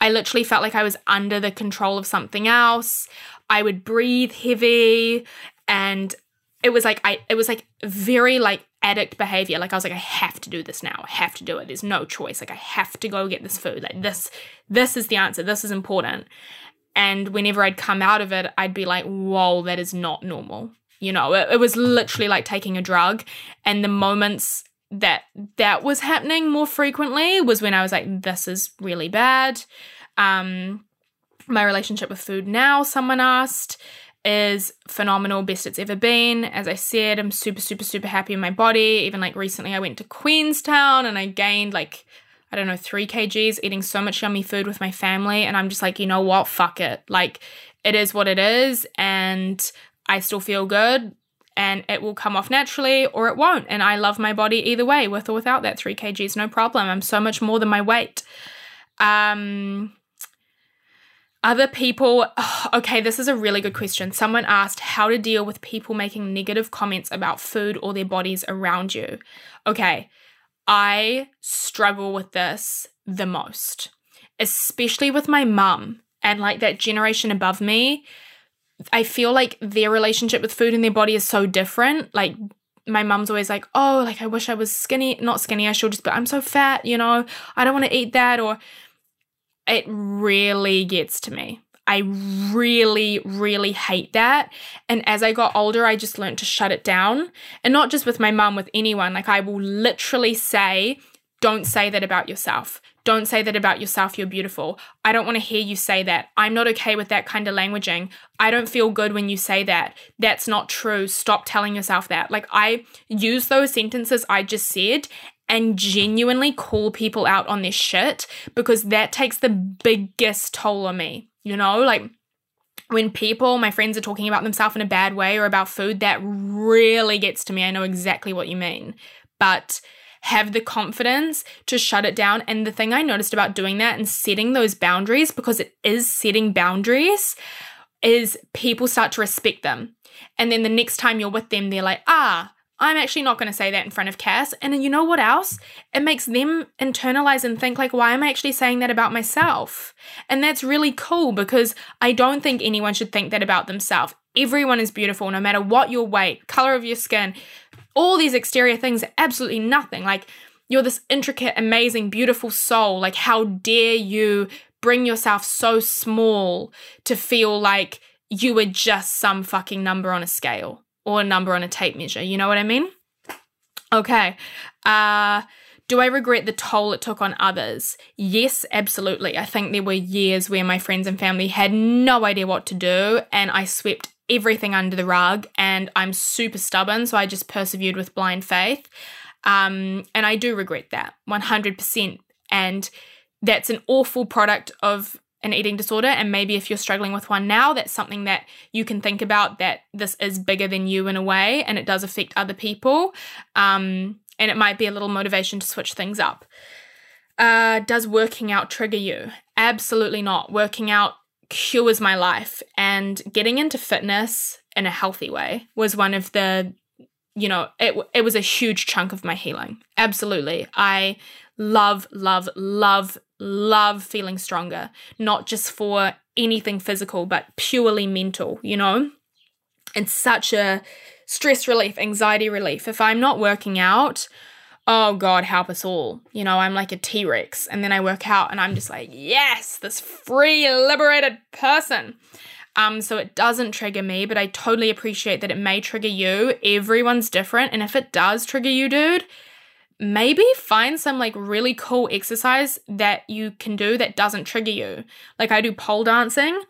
I literally felt like I was under the control of something else. I would breathe heavy and it was like I it was like very like addict behavior. Like I was like, I have to do this now. I have to do it. There's no choice. Like I have to go get this food. Like this, this is the answer. This is important. And whenever I'd come out of it, I'd be like, whoa, that is not normal. You know, it, it was literally like taking a drug. And the moments that that was happening more frequently was when I was like, this is really bad. Um, my relationship with food now, someone asked, is phenomenal, best it's ever been. As I said, I'm super, super, super happy in my body. Even like recently, I went to Queenstown and I gained like, I don't know, three kgs eating so much yummy food with my family. And I'm just like, you know what? Fuck it. Like, it is what it is. And I still feel good and it will come off naturally or it won't. And I love my body either way, with or without that 3 kgs, no problem. I'm so much more than my weight. Um, other people, okay, this is a really good question. Someone asked how to deal with people making negative comments about food or their bodies around you. Okay, I struggle with this the most, especially with my mum and like that generation above me I feel like their relationship with food and their body is so different. Like my mum's always like, "Oh, like I wish I was skinny, not skinny. I should just, but I'm so fat, you know. I don't want to eat that." Or it really gets to me. I really, really hate that. And as I got older, I just learned to shut it down. And not just with my mum, with anyone. Like I will literally say, don't say that about yourself. Don't say that about yourself, you're beautiful. I don't want to hear you say that. I'm not okay with that kind of languaging. I don't feel good when you say that. That's not true. Stop telling yourself that. Like, I use those sentences I just said and genuinely call people out on this shit because that takes the biggest toll on me. You know, like when people, my friends, are talking about themselves in a bad way or about food, that really gets to me. I know exactly what you mean. But have the confidence to shut it down. And the thing I noticed about doing that and setting those boundaries, because it is setting boundaries, is people start to respect them. And then the next time you're with them, they're like, ah, I'm actually not going to say that in front of Cass. And you know what else? It makes them internalize and think, like, why am I actually saying that about myself? And that's really cool because I don't think anyone should think that about themselves. Everyone is beautiful, no matter what your weight, color of your skin, all these exterior things are absolutely nothing. Like, you're this intricate, amazing, beautiful soul. Like, how dare you bring yourself so small to feel like you were just some fucking number on a scale? or a number on a tape measure. You know what I mean? Okay. Uh, do I regret the toll it took on others? Yes, absolutely. I think there were years where my friends and family had no idea what to do, and I swept everything under the rug. And I'm super stubborn, so I just persevered with blind faith. Um, and I do regret that 100%. And that's an awful product of an eating disorder and maybe if you're struggling with one now that's something that you can think about that this is bigger than you in a way and it does affect other people um, and it might be a little motivation to switch things up uh, does working out trigger you absolutely not working out cures my life and getting into fitness in a healthy way was one of the you know it, it was a huge chunk of my healing absolutely i love love love love feeling stronger, not just for anything physical, but purely mental, you know? It's such a stress relief, anxiety relief. If I'm not working out, oh God, help us all. You know, I'm like a T Rex. And then I work out and I'm just like, yes, this free, liberated person. Um, so it doesn't trigger me, but I totally appreciate that it may trigger you. Everyone's different. And if it does trigger you, dude, maybe find some like really cool exercise that you can do that doesn't trigger you. Like I do pole dancing,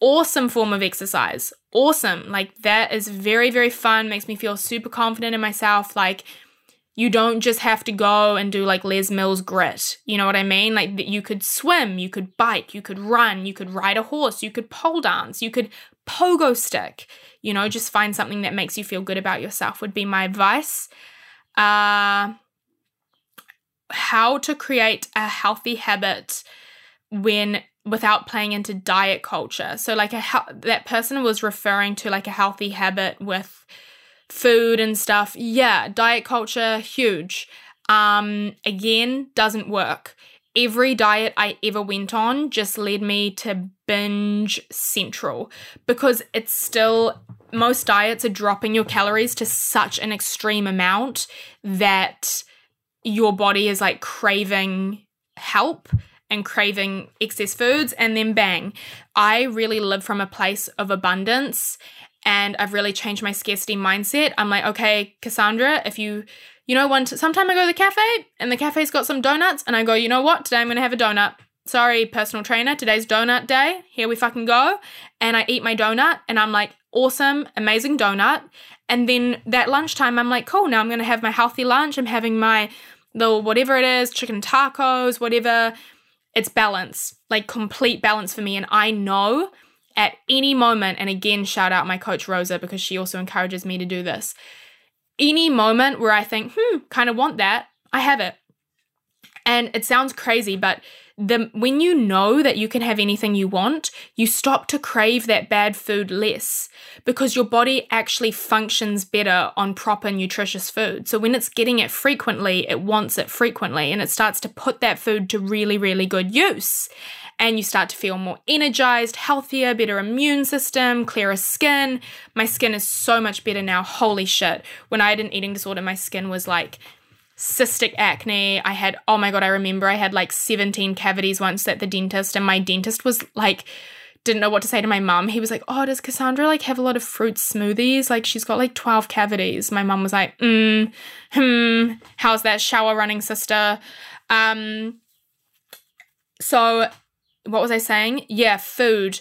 awesome form of exercise. Awesome. Like that is very, very fun, makes me feel super confident in myself. Like you don't just have to go and do like Les Mills grit. You know what I mean? Like you could swim, you could bike, you could run, you could ride a horse, you could pole dance, you could pogo stick. You know, just find something that makes you feel good about yourself would be my advice. Uh how to create a healthy habit when without playing into diet culture. So like a that person was referring to like a healthy habit with food and stuff. Yeah, diet culture huge. Um again doesn't work. Every diet I ever went on just led me to binge central because it's still most diets are dropping your calories to such an extreme amount that your body is like craving help and craving excess foods and then bang i really live from a place of abundance and i've really changed my scarcity mindset. I'm like okay cassandra if you you know one sometime i go to the cafe and the cafe's got some donuts and i go you know what? Today i'm gonna have a donut. Sorry personal trainer today's donut day. Here we fucking go. And i eat my donut and i'm like awesome amazing donut. And then that lunchtime i'm like cool now i'm gonna have my healthy lunch. I'm having my the whatever it is, chicken tacos, whatever. It's balance, like complete balance for me. And I know at any moment, and again, shout out my coach Rosa because she also encourages me to do this. Any moment where I think, hmm, kind of want that, I have it. And it sounds crazy, but the when you know that you can have anything you want, you stop to crave that bad food less because your body actually functions better on proper nutritious food. So when it's getting it frequently, it wants it frequently and it starts to put that food to really really good use. And you start to feel more energized, healthier, better immune system, clearer skin. My skin is so much better now. Holy shit. When I had an eating disorder, my skin was like cystic acne. I had, oh my God, I remember I had like 17 cavities once at the dentist, and my dentist was like, didn't know what to say to my mum. He was like, Oh, does Cassandra like have a lot of fruit smoothies? Like she's got like 12 cavities. My mum was like, mm, hmm, how's that shower running, sister? Um, so what was I saying? Yeah, food.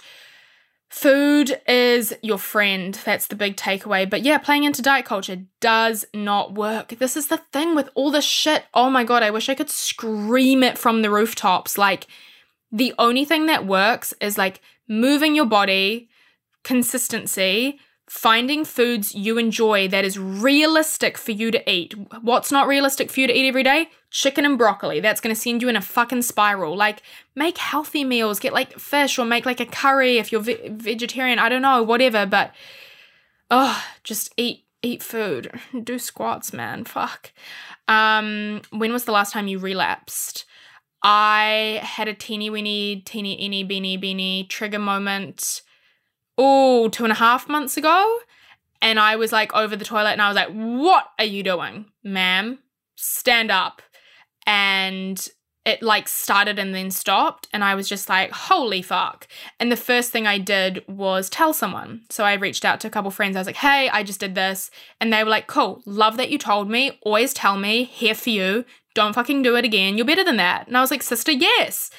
Food is your friend. That's the big takeaway. But yeah, playing into diet culture does not work. This is the thing with all this shit. Oh my God, I wish I could scream it from the rooftops. Like, the only thing that works is like moving your body, consistency, finding foods you enjoy that is realistic for you to eat. What's not realistic for you to eat every day? Chicken and broccoli. That's going to send you in a fucking spiral. Like, make healthy meals, get like fish or make like a curry if you're ve- vegetarian. I don't know, whatever, but oh, just eat eat food. Do squats, man. Fuck. Um, when was the last time you relapsed? I had a teeny weeny, teeny eeny beeny beeny trigger moment oh, two and a half months ago. And I was like over the toilet and I was like, what are you doing, ma'am? Stand up. And it like started and then stopped. And I was just like, holy fuck. And the first thing I did was tell someone. So I reached out to a couple friends. I was like, hey, I just did this. And they were like, cool, love that you told me. Always tell me, here for you. Don't fucking do it again. You're better than that. And I was like, sister, yes.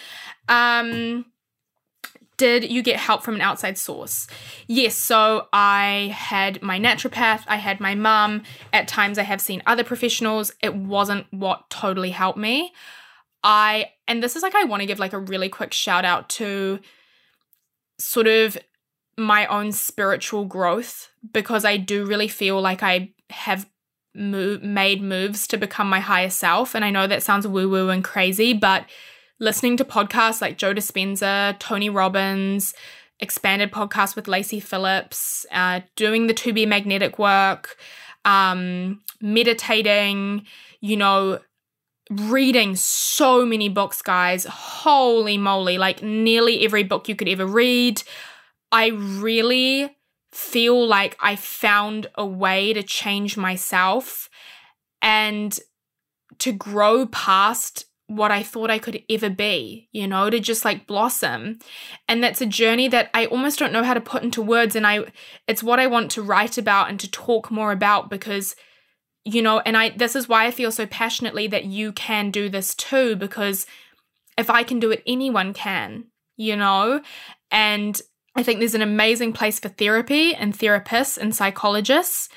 Um, did you get help from an outside source? Yes, so I had my naturopath, I had my mum. At times I have seen other professionals. It wasn't what totally helped me. I and this is like I want to give like a really quick shout out to sort of my own spiritual growth because I do really feel like I have made moves to become my higher self and I know that sounds woo woo and crazy but listening to podcasts like Joe Dispenza, Tony Robbins, expanded podcast with Lacy Phillips, uh, doing the to be magnetic work, um, meditating, you know, reading so many books, guys. Holy moly, like nearly every book you could ever read. I really feel like I found a way to change myself and to grow past what I thought I could ever be, you know, to just like blossom. And that's a journey that I almost don't know how to put into words and I it's what I want to write about and to talk more about because you know, and I this is why I feel so passionately that you can do this too because if I can do it anyone can, you know? And I think there's an amazing place for therapy and therapists and psychologists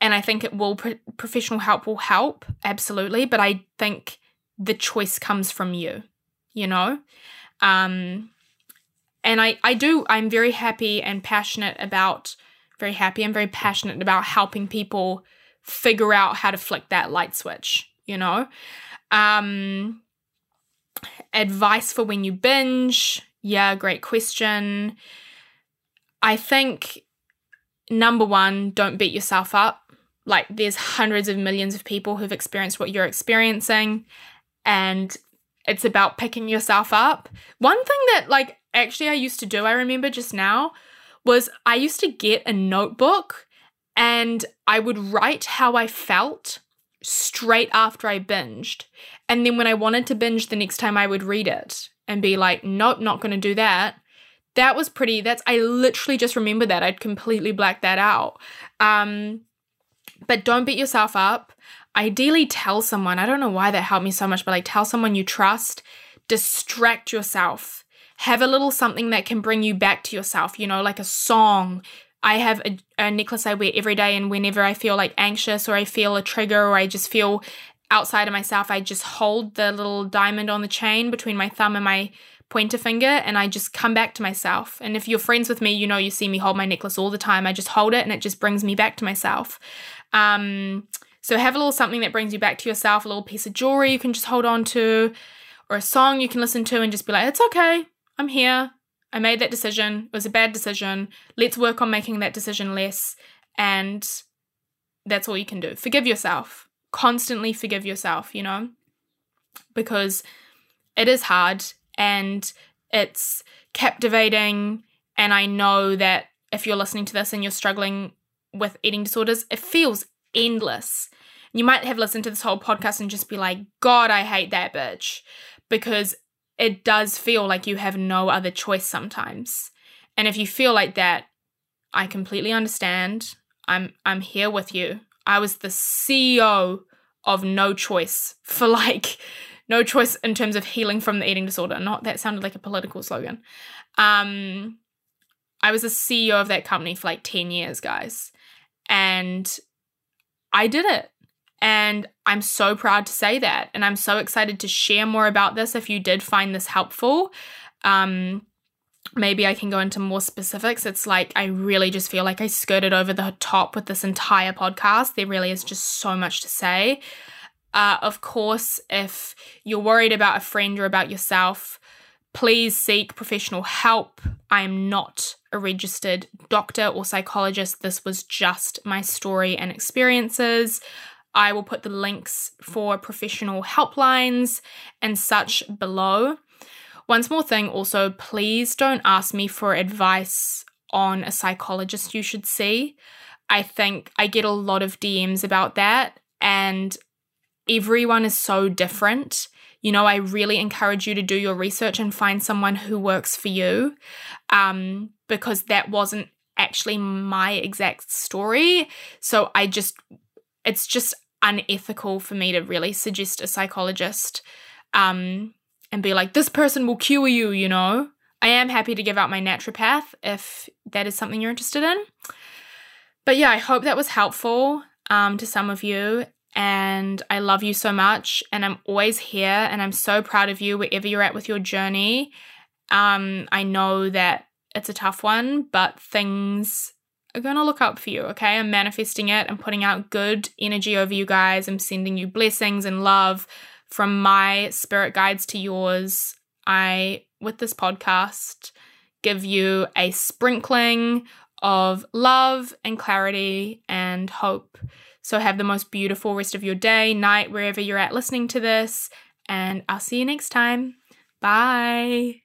and I think it will professional help will help absolutely, but I think the choice comes from you, you know? Um, and I, I do, I'm very happy and passionate about, very happy and very passionate about helping people figure out how to flick that light switch, you know? Um, advice for when you binge. Yeah, great question. I think number one, don't beat yourself up. Like, there's hundreds of millions of people who've experienced what you're experiencing and it's about picking yourself up. One thing that, like, actually I used to do, I remember just now, was I used to get a notebook and I would write how I felt straight after I binged. And then when I wanted to binge the next time, I would read it and be like, nope, not going to do that. That was pretty, that's, I literally just remember that. I'd completely blacked that out. Um, but don't beat yourself up ideally tell someone. I don't know why that helped me so much, but like tell someone you trust, distract yourself. Have a little something that can bring you back to yourself, you know, like a song. I have a, a necklace I wear every day, and whenever I feel like anxious or I feel a trigger or I just feel outside of myself, I just hold the little diamond on the chain between my thumb and my pointer finger and I just come back to myself. And if you're friends with me, you know you see me hold my necklace all the time. I just hold it and it just brings me back to myself. Um, so have a little something that brings you back to yourself, a little piece of jewelry you can just hold on to, or a song you can listen to and just be like, it's okay, I'm here. I made that decision. It was a bad decision. Let's work on making that decision less. And that's all you can do. Forgive yourself. Constantly forgive yourself, you know, because it is hard and it's captivating. And I know that if you're listening to this and you're struggling with eating disorders, it feels endless. You might have listened to this whole podcast and just be like, God, I hate that bitch. Because it does feel like you have no other choice sometimes. And if you feel like that, I completely understand. I'm I'm here with you. I was the CEO of no choice for like no choice in terms of healing from the eating disorder. Not that sounded like a political slogan. Um I was the CEO of that company for like 10 years, guys. And I did it. And I'm so proud to say that. And I'm so excited to share more about this if you did find this helpful. Um, maybe I can go into more specifics. It's like I really just feel like I skirted over the top with this entire podcast. There really is just so much to say. Uh, of course, if you're worried about a friend or about yourself, please seek professional help. I am not a registered doctor or psychologist. This was just my story and experiences. I will put the links for professional helplines and such below. One small thing also, please don't ask me for advice on a psychologist you should see. I think I get a lot of DMs about that, and everyone is so different. You know, I really encourage you to do your research and find someone who works for you um, because that wasn't actually my exact story. So I just, it's just unethical for me to really suggest a psychologist. Um, and be like, this person will cure you, you know. I am happy to give out my naturopath if that is something you're interested in. But yeah, I hope that was helpful um, to some of you. And I love you so much. And I'm always here. And I'm so proud of you wherever you're at with your journey. Um, I know that it's a tough one, but things are going to look up for you, okay? I'm manifesting it. I'm putting out good energy over you guys. I'm sending you blessings and love from my spirit guides to yours, I, with this podcast, give you a sprinkling of love and clarity and hope. So, have the most beautiful rest of your day, night, wherever you're at listening to this. And I'll see you next time. Bye.